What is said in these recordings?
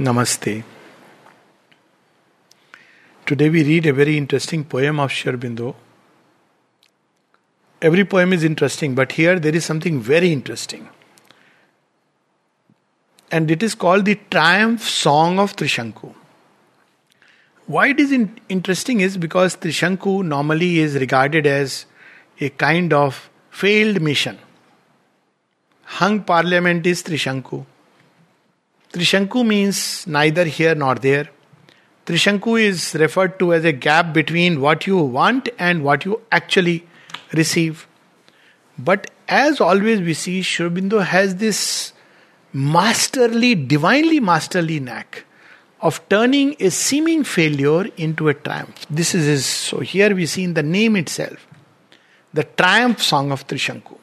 Namaste. Today we read a very interesting poem of Sri Aurobindo. Every poem is interesting, but here there is something very interesting. And it is called the Triumph Song of Trishanku. Why it is in- interesting is because Trishanku normally is regarded as a kind of failed mission. Hung parliament is Trishanku. Trishanku means neither here nor there. Trishanku is referred to as a gap between what you want and what you actually receive. But as always, we see Sri Aurobindo has this masterly, divinely masterly knack of turning a seeming failure into a triumph. This is his. So here we see in the name itself the triumph song of Trishanku.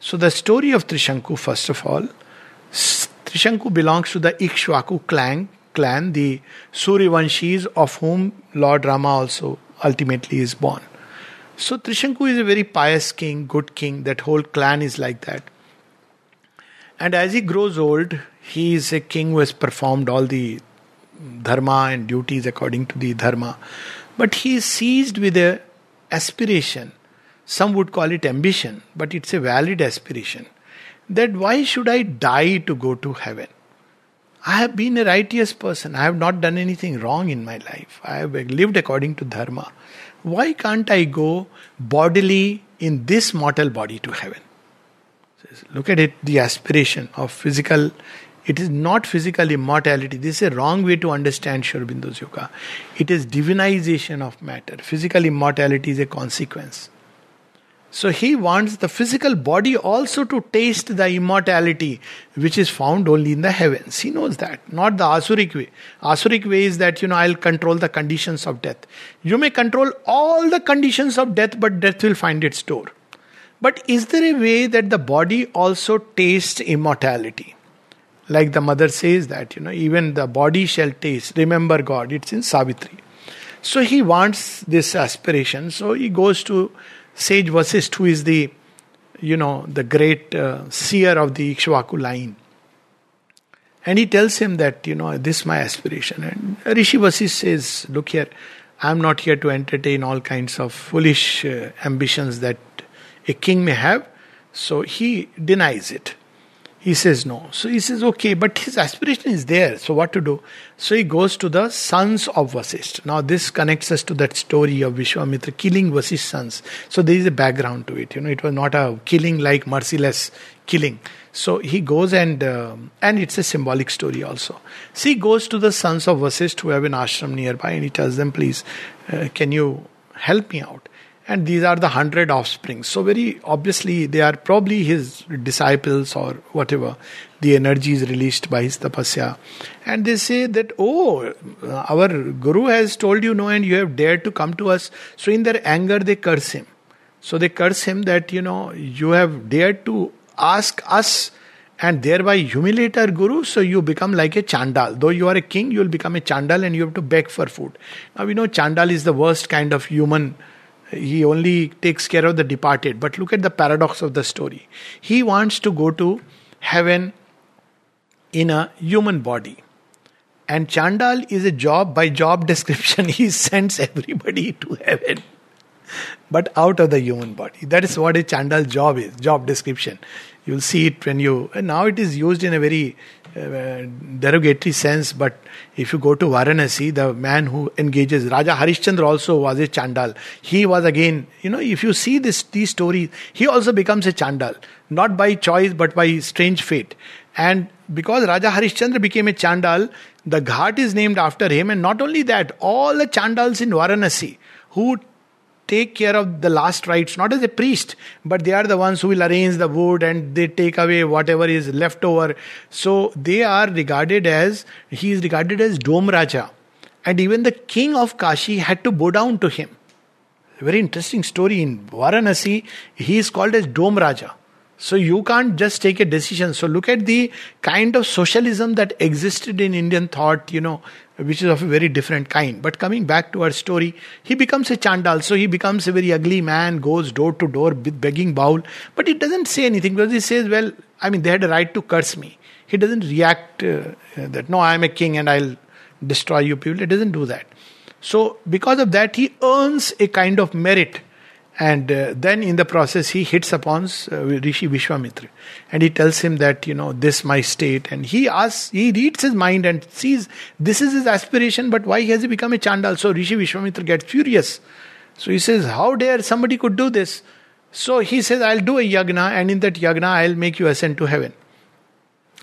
So the story of Trishanku, first of all, Trishanku belongs to the Ikshvaku clan, clan, the Suryavanshis of whom Lord Rama also ultimately is born. So Trishanku is a very pious king, good king. That whole clan is like that. And as he grows old, he is a king who has performed all the dharma and duties according to the dharma. But he is seized with a aspiration. Some would call it ambition, but it's a valid aspiration. That why should I die to go to heaven? I have been a righteous person. I have not done anything wrong in my life. I have lived according to dharma. Why can't I go bodily in this mortal body to heaven? Look at it, the aspiration of physical it is not physical immortality. This is a wrong way to understand Sri Aurobindo's yoga. It is divinization of matter. Physical immortality is a consequence. So he wants the physical body also to taste the immortality which is found only in the heavens. He knows that, not the Asuric way. Asuric way is that, you know, I'll control the conditions of death. You may control all the conditions of death, but death will find its door. But is there a way that the body also tastes immortality? Like the mother says that, you know, even the body shall taste. Remember God. It's in Savitri. So he wants this aspiration. So he goes to sage Vasist, who is the, you know, the great uh, seer of the Ikshvaku line. And he tells him that, you know, this is my aspiration. And Rishi Vasist says, look here, I'm not here to entertain all kinds of foolish uh, ambitions that a king may have. So he denies it. He says no. So he says, okay, but his aspiration is there. So what to do? So he goes to the sons of Vasisht. Now this connects us to that story of Vishwamitra killing Vasisht's sons. So there is a background to it. You know, it was not a killing like merciless killing. So he goes and um, and it's a symbolic story also. So he goes to the sons of Vasisht who have an ashram nearby and he tells them, please, uh, can you help me out? And these are the hundred offspring. So, very obviously, they are probably his disciples or whatever. The energy is released by his tapasya. And they say that, oh, uh, our Guru has told you no, and you have dared to come to us. So, in their anger, they curse him. So, they curse him that, you know, you have dared to ask us and thereby humiliate our guru so you become like a chandal though you are a king you will become a chandal and you have to beg for food now we know chandal is the worst kind of human he only takes care of the departed. But look at the paradox of the story. He wants to go to heaven in a human body. And Chandal is a job, by job description, he sends everybody to heaven, but out of the human body. That is what a Chandal job is, job description. You'll see it when you, now it is used in a very Uh, derogatory sense, but if you go to Varanasi, the man who engages Raja Harishchandra also was a Chandal. He was again, you know, if you see this these stories, he also becomes a Chandal, not by choice but by strange fate. And because Raja Harishchandra became a Chandal, the ghat is named after him, and not only that, all the Chandals in Varanasi who take care of the last rites, not as a priest, but they are the ones who will arrange the wood and they take away whatever is left over. So they are regarded as, he is regarded as Dom Raja. And even the king of Kashi had to bow down to him. Very interesting story in Varanasi, he is called as Dom Raja. So you can't just take a decision. So look at the kind of socialism that existed in Indian thought, you know, which is of a very different kind. But coming back to our story, he becomes a chandal. So he becomes a very ugly man, goes door to door begging bowl. But he doesn't say anything because he says, well, I mean, they had a right to curse me. He doesn't react uh, that, no, I am a king and I'll destroy you people. He doesn't do that. So, because of that, he earns a kind of merit. And uh, then in the process, he hits upon uh, Rishi Vishwamitra. And he tells him that, you know, this my state. And he asks, he reads his mind and sees this is his aspiration, but why has he become a Chandal? So Rishi Vishwamitra gets furious. So he says, How dare somebody could do this? So he says, I'll do a yagna, and in that yagna, I'll make you ascend to heaven.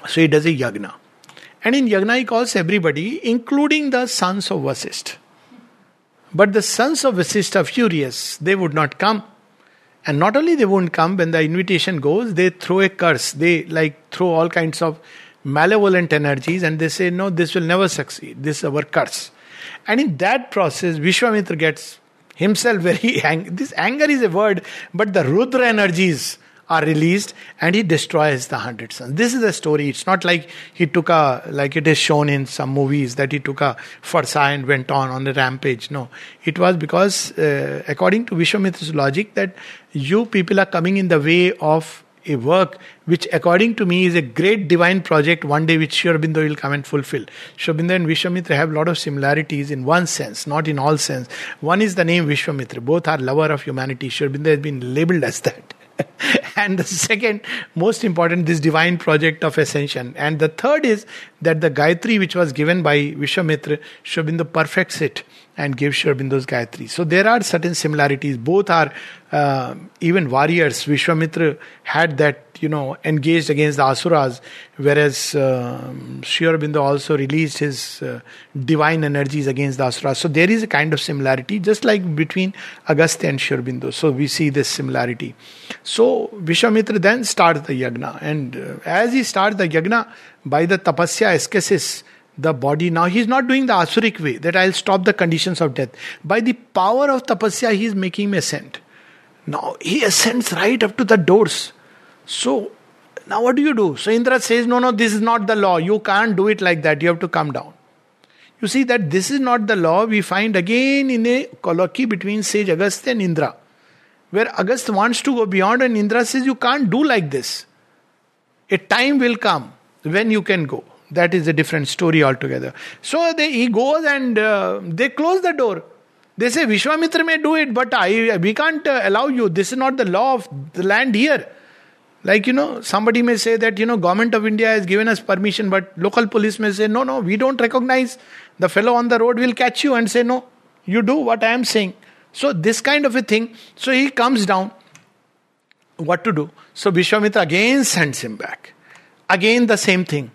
So he does a yagna. And in yagna, he calls everybody, including the sons of Vasist. But the sons of Vasist are furious. They would not come. And not only they won't come, when the invitation goes, they throw a curse. They like throw all kinds of malevolent energies and they say, No, this will never succeed. This is our curse. And in that process, Vishwamitra gets himself very angry. This anger is a word, but the Rudra energies are released and he destroys the hundred sons. This is the story. It's not like he took a, like it is shown in some movies, that he took a farsa and went on on a rampage. No. It was because, uh, according to Vishwamitra's logic, that you people are coming in the way of a work which, according to me, is a great divine project one day which Sri Aurobindo will come and fulfill. Sri and Vishwamitra have a lot of similarities in one sense, not in all sense. One is the name Vishwamitra. Both are lover of humanity. Sri has been labeled as that. and the second, most important, this divine project of ascension. And the third is that the Gayatri which was given by Vishwamitra, Sri Aurobindo perfects it and gives Sri Aurobindo's Gayatri. So there are certain similarities. Both are uh, even warriors. Vishwamitra had that, you know, engaged against the Asuras, whereas uh, Sri Aurobindo also released his uh, divine energies against the Asuras. So there is a kind of similarity, just like between Agastya and Sri. So we see this similarity. So Vishwamitra then starts the yagna, and uh, as he starts the yagna, by the tapasya ascesis, the body. Now he's not doing the asuric way that i'll stop the conditions of death. By the power of tapasya he is making me ascend. Now he ascends right up to the doors. So now what do you do? So indra says no no this is not the law. You can't do it like that. You have to come down. You see that this is not the law. We find again in a colloquy between sage agastya and indra where agastya wants to go beyond and indra says you can't do like this. A time will come when you can go that is a different story altogether. So they, he goes and uh, they close the door. They say Vishwamitra may do it, but I we can't uh, allow you. This is not the law of the land here. Like you know, somebody may say that you know government of India has given us permission, but local police may say no, no, we don't recognize. The fellow on the road will catch you and say no, you do what I am saying. So this kind of a thing. So he comes down. What to do? So Vishwamitra again sends him back. Again the same thing.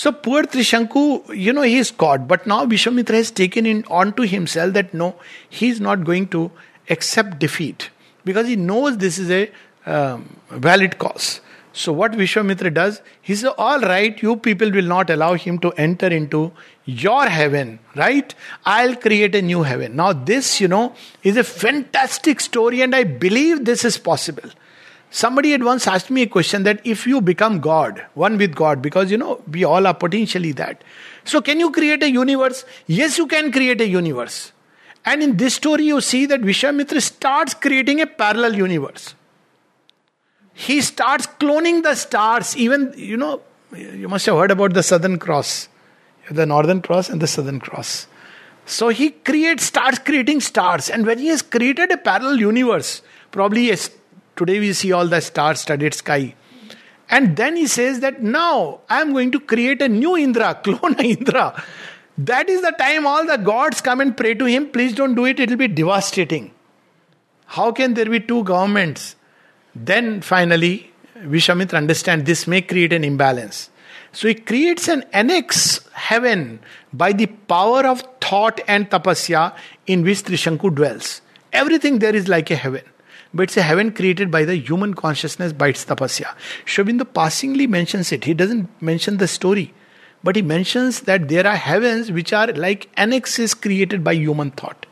So poor Trishanku, you know, he is caught. But now Vishwamitra has taken it onto himself that no, he is not going to accept defeat because he knows this is a um, valid cause. So what Vishwamitra does, he says, all right, you people will not allow him to enter into your heaven, right? I'll create a new heaven. Now this, you know, is a fantastic story and I believe this is possible. Somebody had once asked me a question that if you become God, one with God, because you know, we all are potentially that. So, can you create a universe? Yes, you can create a universe. And in this story, you see that Vishwamitra starts creating a parallel universe. He starts cloning the stars, even, you know, you must have heard about the Southern Cross, the Northern Cross and the Southern Cross. So he creates, starts creating stars, and when he has created a parallel universe, probably a Today we see all the star studded sky. And then he says that now I am going to create a new Indra, clone Indra. That is the time all the gods come and pray to him. Please don't do it, it will be devastating. How can there be two governments? Then finally, Vishwamitra understands this may create an imbalance. So he creates an annex heaven by the power of thought and tapasya in which Trishanku dwells. Everything there is like a heaven but it's a heaven created by the human consciousness by its tapasya. Sri Aurobindo passingly mentions it. He doesn't mention the story, but he mentions that there are heavens which are like annexes created by human thought.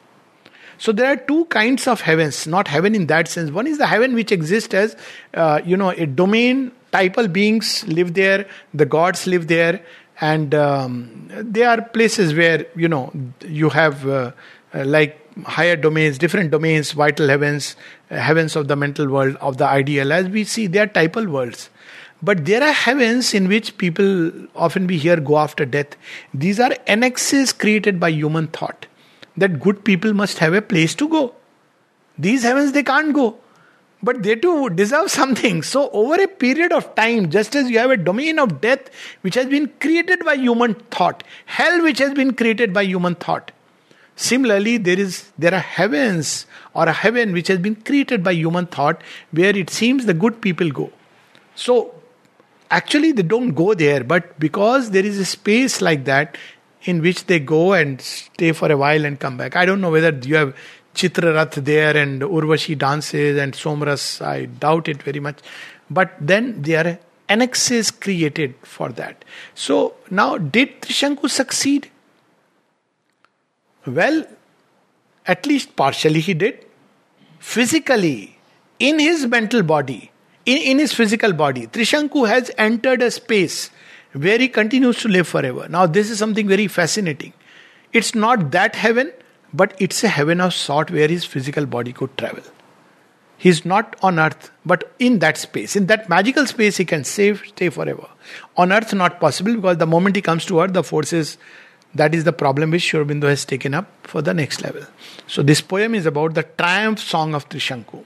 So there are two kinds of heavens, not heaven in that sense. One is the heaven which exists as, uh, you know, a domain. Typal beings live there, the gods live there, and um, they are places where you know you have uh, uh, like higher domains, different domains, vital heavens, heavens of the mental world, of the ideal. As we see, they are typal worlds. But there are heavens in which people often we hear go after death. These are annexes created by human thought that good people must have a place to go. These heavens they can't go but they too deserve something. So, over a period of time, just as you have a domain of death which has been created by human thought, hell which has been created by human thought. Similarly, there is there are heavens or a heaven which has been created by human thought where it seems the good people go. So, actually, they don't go there, but because there is a space like that in which they go and stay for a while and come back. I don't know whether you have Chitrarath there and Urvashi dances and Somras, I doubt it very much. But then there are annexes created for that. So now, did Trishanku succeed? Well, at least partially he did. Physically, in his mental body, in, in his physical body, Trishanku has entered a space where he continues to live forever. Now, this is something very fascinating. It's not that heaven, but it's a heaven of sort where his physical body could travel. He's not on earth, but in that space, in that magical space, he can save, stay forever. On earth, not possible because the moment he comes to earth, the forces that is the problem which Sri Aurobindo has taken up for the next level. So, this poem is about the triumph song of Trishanku.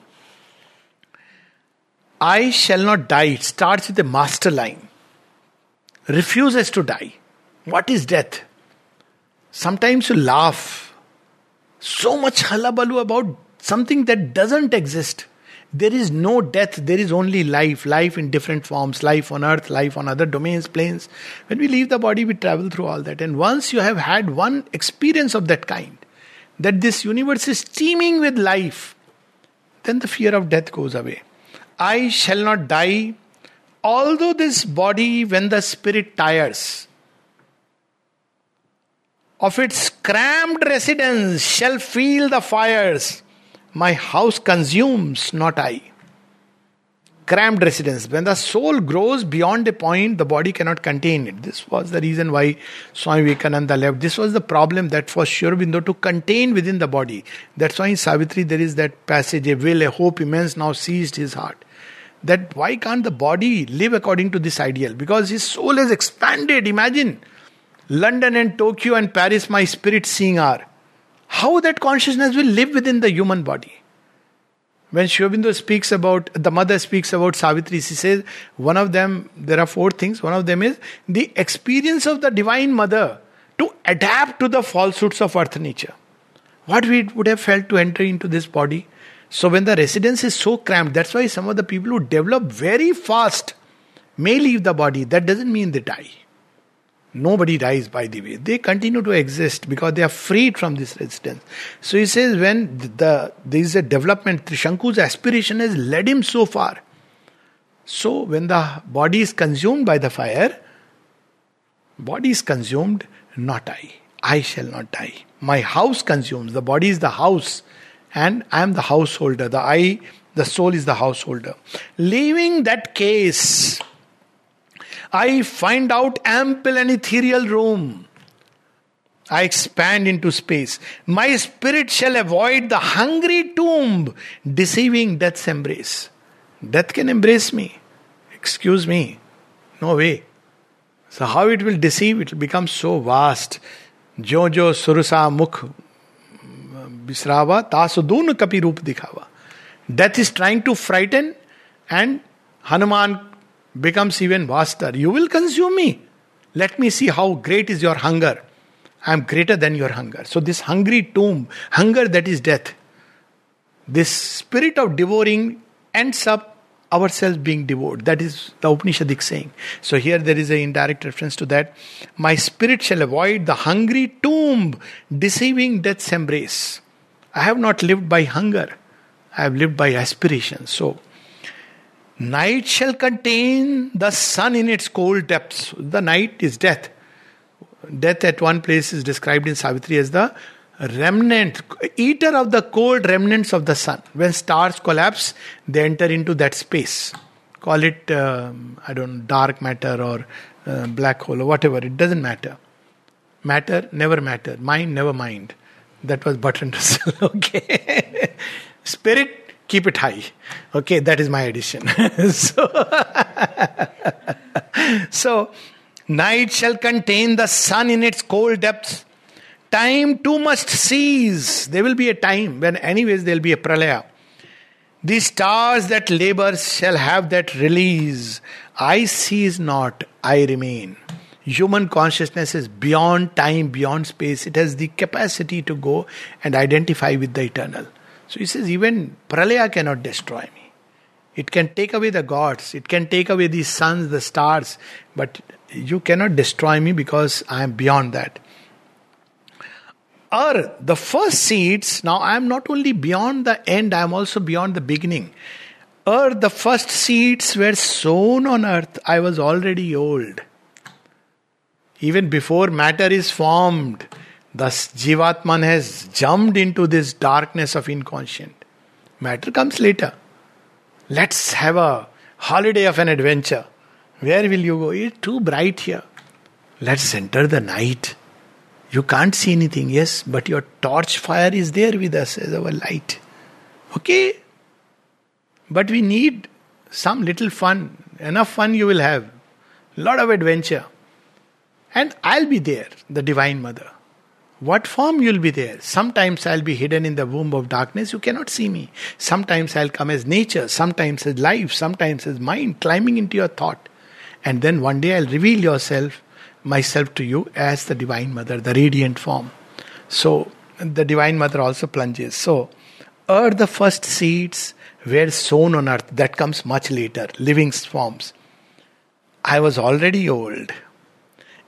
I shall not die. It starts with a master line. Refuses to die. What is death? Sometimes you laugh so much hullabaloo about something that doesn't exist. There is no death, there is only life, life in different forms, life on earth, life on other domains, planes. When we leave the body, we travel through all that. And once you have had one experience of that kind, that this universe is teeming with life, then the fear of death goes away. I shall not die, although this body, when the spirit tires, of its cramped residence shall feel the fires. My house consumes, not I. Cramped residence. When the soul grows beyond a point, the body cannot contain it. This was the reason why Swami Vivekananda left. This was the problem that for Sri Aurobindo to contain within the body. That's why in Savitri there is that passage, a will, a hope immense now seized his heart. That why can't the body live according to this ideal? Because his soul has expanded. Imagine London and Tokyo and Paris, my spirit seeing are. How that consciousness will live within the human body. When Sri speaks about, the mother speaks about Savitri, she says, one of them, there are four things. One of them is the experience of the Divine Mother to adapt to the falsehoods of earth nature. What we would have felt to enter into this body. So when the residence is so cramped, that's why some of the people who develop very fast may leave the body. That doesn't mean they die. Nobody dies, by the way. They continue to exist because they are freed from this resistance. So he says, when the there is a development, Trishanku's aspiration has led him so far. So when the body is consumed by the fire, body is consumed, not I. I shall not die. My house consumes. The body is the house, and I am the householder. The I, the soul is the householder. Leaving that case, I find out ample and ethereal room. I expand into space. My spirit shall avoid the hungry tomb, deceiving death's embrace. Death can embrace me. Excuse me. No way. So, how it will deceive? It will become so vast. Jo jo surusa mukh bisrava tasudun kapi roop dikhava. Death is trying to frighten, and Hanuman becomes even vaster. You will consume me. Let me see how great is your hunger. I am greater than your hunger. So, this hungry tomb, hunger that is death, this spirit of devouring ends up ourselves being devoured. That is the Upanishadic saying. So, here there is an indirect reference to that. My spirit shall avoid the hungry tomb, deceiving death's embrace. I have not lived by hunger, I have lived by aspiration. So, Night shall contain the sun in its cold depths. The night is death. Death at one place is described in Savitri as the remnant, eater of the cold remnants of the sun. When stars collapse, they enter into that space. Call it, um, I don't know, dark matter or uh, black hole or whatever. It doesn't matter. Matter never matter. Mind never mind. That was Bertrand Russell. okay. Spirit Keep it high. Okay, that is my addition. so, so, night shall contain the sun in its cold depths. Time too must cease. There will be a time when, anyways, there will be a pralaya. The stars that labor shall have that release. I cease not, I remain. Human consciousness is beyond time, beyond space. It has the capacity to go and identify with the eternal. So he says, even Pralaya cannot destroy me. It can take away the gods, it can take away the suns, the stars, but you cannot destroy me because I am beyond that. Or the first seeds, now I am not only beyond the end, I am also beyond the beginning. Or the first seeds were sown on earth, I was already old. Even before matter is formed, thus Jivatman has jumped into this darkness of inconscient. Matter comes later. Let's have a holiday of an adventure. Where will you go? It's too bright here. Let's enter the night. You can't see anything, yes, but your torch fire is there with us as our light. Okay? But we need some little fun. Enough fun you will have. Lot of adventure. And I'll be there, the Divine Mother. What form you'll be there? Sometimes I'll be hidden in the womb of darkness, you cannot see me. Sometimes I'll come as nature, sometimes as life, sometimes as mind, climbing into your thought. And then one day I'll reveal yourself myself to you as the Divine Mother, the radiant form. So the Divine Mother also plunges. So, are the first seeds were sown on earth. That comes much later, living forms. I was already old.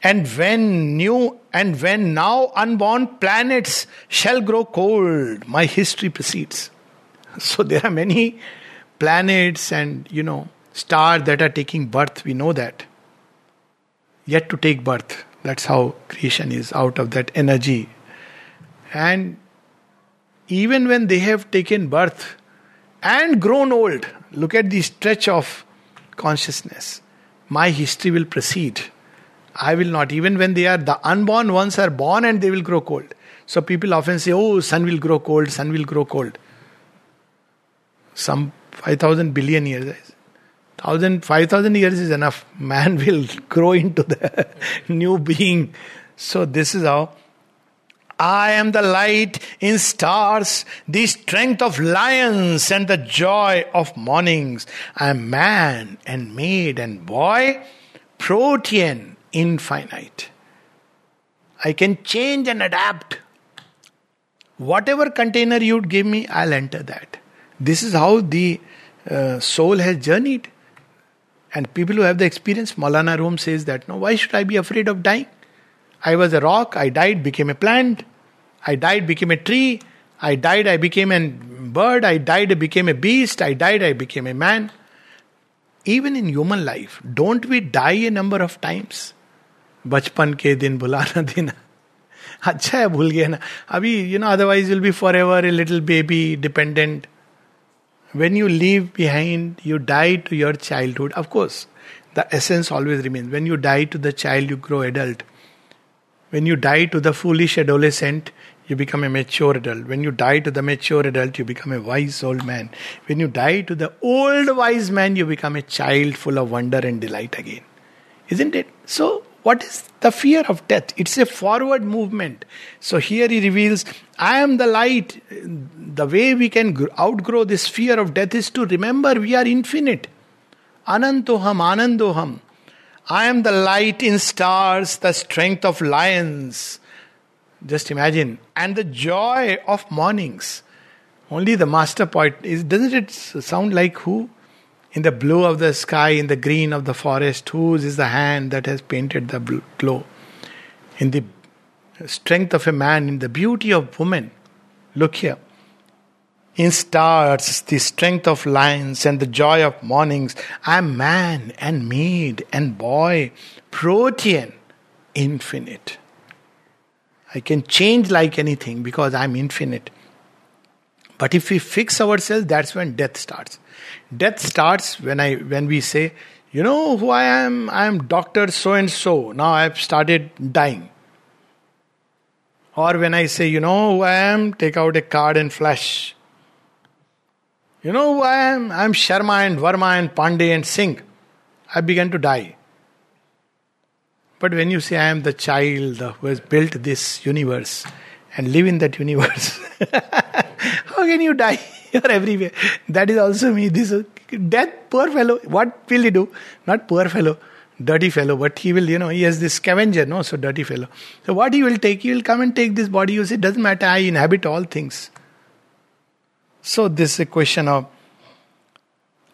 And when new and when now unborn planets shall grow cold, my history proceeds. So there are many planets and you know stars that are taking birth, we know that yet to take birth. That's how creation is out of that energy. And even when they have taken birth and grown old, look at the stretch of consciousness. My history will proceed. I will not. Even when they are the unborn ones are born and they will grow cold. So people often say, Oh, sun will grow cold, sun will grow cold. Some 5,000 billion years thousand, five thousand years is enough. Man will grow into the new being. So this is how I am the light in stars, the strength of lions and the joy of mornings. I am man and maid and boy, protean, infinite. I can change and adapt. Whatever container you'd give me, I'll enter that. This is how the uh, soul has journeyed. And people who have the experience, Maulana Rum says that, no, why should I be afraid of dying? I was a rock, I died, became a plant. I died, became a tree. I died, I became a bird. I died, I became a beast. I died, I became a man. Even in human life, don't we die a number of times? बचपन के दिन बुलाना दिन। अच्छा है, भूल गया ना। अभी you know otherwise will be forever a little baby dependent when you leave behind you die to your childhood of course the essence always remain when you die to the child you grow adult when you die to the foolish adolescent you become a mature adult when you die to the mature adult you become a wise old man when you die to the old wise man you become a child full of wonder and delight again is in date so what is the fear of death? It's a forward movement. So here he reveals, I am the light. The way we can outgrow this fear of death is to remember we are infinite. Anantoham, Anandoham. I am the light in stars, the strength of lions. Just imagine. And the joy of mornings. Only the master poet is doesn't it sound like who? In the blue of the sky, in the green of the forest, whose is the hand that has painted the glow? In the strength of a man, in the beauty of woman. Look here. In stars, the strength of lions and the joy of mornings, I am man and maid and boy, protean, infinite. I can change like anything because I'm infinite. But if we fix ourselves, that's when death starts. Death starts when I when we say, you know who I am? I am Doctor so and so. Now I have started dying. Or when I say, you know who I am, take out a card and flash. You know who I am? I am Sharma and Verma and Pandey and Singh. I began to die. But when you say I am the child who has built this universe and live in that universe, how can you die? You're everywhere. That is also me. This death, poor fellow. What will he do? Not poor fellow, dirty fellow, but he will, you know, he has this scavenger, no? So dirty fellow. So what he will take? He will come and take this body. You say, doesn't matter. I inhabit all things. So this is a question of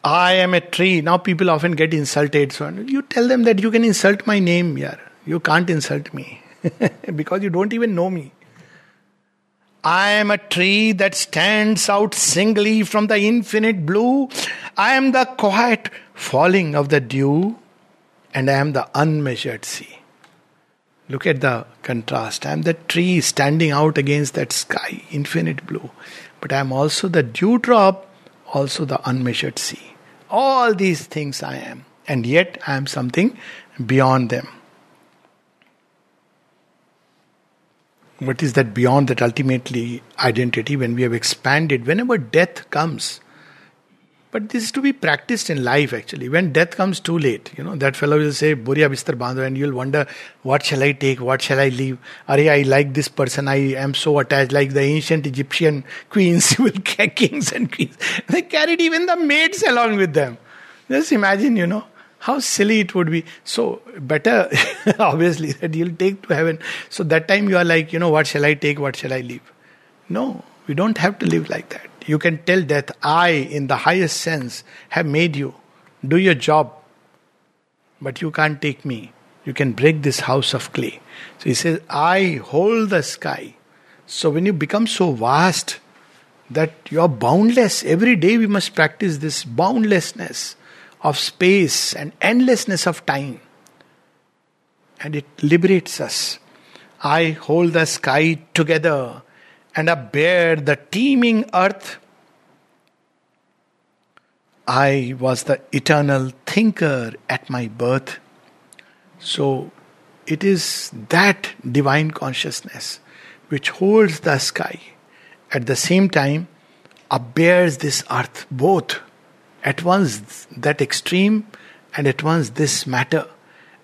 I am a tree. Now people often get insulted. So you tell them that you can insult my name, yeah. You can't insult me because you don't even know me. I am a tree that stands out singly from the infinite blue. I am the quiet falling of the dew, and I am the unmeasured sea. Look at the contrast. I am the tree standing out against that sky, infinite blue. But I am also the dewdrop, also the unmeasured sea. All these things I am, and yet I am something beyond them. What is that beyond that ultimately identity when we have expanded whenever death comes. But this is to be practiced in life actually. When death comes too late. You know that fellow will say burya bistar bandho and you'll wonder what shall i take? What shall i leave? Are i like this person. I am so attached like the ancient egyptian queens. Will kings and queens. They carried even the maids along with them. Just imagine you know how silly it would be. So, better, obviously, that you'll take to heaven. So, that time you are like, you know, what shall I take, what shall I leave? No, we don't have to live like that. You can tell death, I, in the highest sense, have made you. Do your job. But you can't take me. You can break this house of clay. So he says, I hold the sky. So when you become so vast that you are boundless, every day we must practice this boundlessness of space and endlessness of time. And it liberates us. I hold the sky together and bear the teeming earth. I was the eternal thinker at my birth. So it is that divine consciousness which holds the sky at the same time upbears this earth both at once that extreme and at once this matter.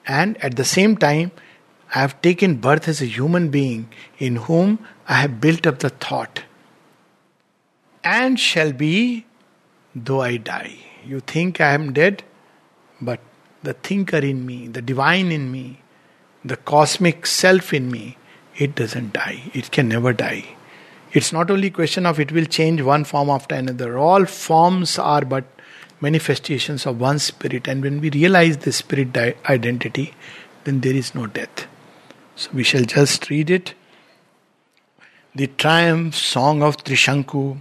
And at the same time, I have taken birth as a human being in whom I have built up the thought. And shall be, though I die. You think I am dead, but the thinker in me, the divine in me, the cosmic self in me, it doesn't die. It can never die. It's not only question of it will change one form after another. All forms are but manifestations of one spirit. And when we realize the spirit di- identity, then there is no death. So we shall just read it. The triumph song of Trishanku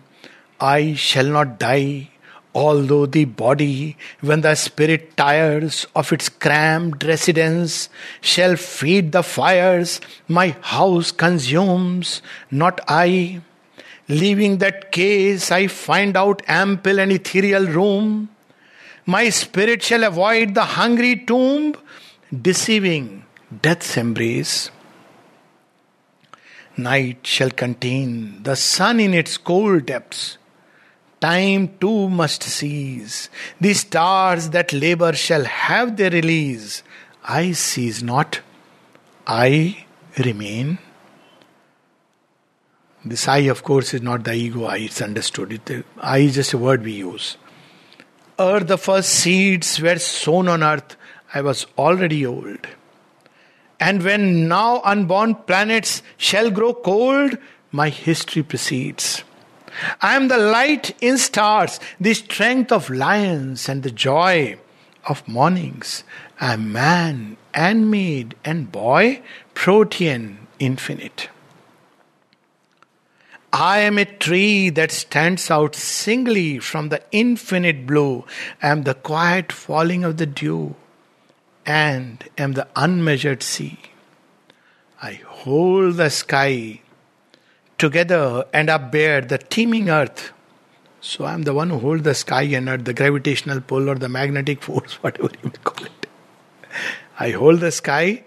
I shall not die, although the body, when the spirit tires of its cramped residence, shall feed the fires my house consumes, not I. Leaving that case, I find out ample and ethereal room. My spirit shall avoid the hungry tomb, deceiving death's embrace. Night shall contain the sun in its cold depths. Time too must cease. The stars that labor shall have their release. I cease not, I remain. This I, of course, is not the ego I, it's understood. It, I is just a word we use. Ere the first seeds were sown on earth, I was already old. And when now unborn planets shall grow cold, my history proceeds. I am the light in stars, the strength of lions, and the joy of mornings. I am man and maid and boy, protean, infinite. I am a tree that stands out singly from the infinite blue. I am the quiet falling of the dew and am the unmeasured sea. I hold the sky together and upbear the teeming earth. So I am the one who holds the sky and earth, the gravitational pull or the magnetic force, whatever you may call it. I hold the sky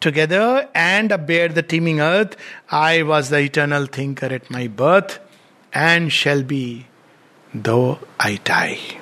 together and bear the teeming earth. I was the eternal thinker at my birth and shall be, though I die.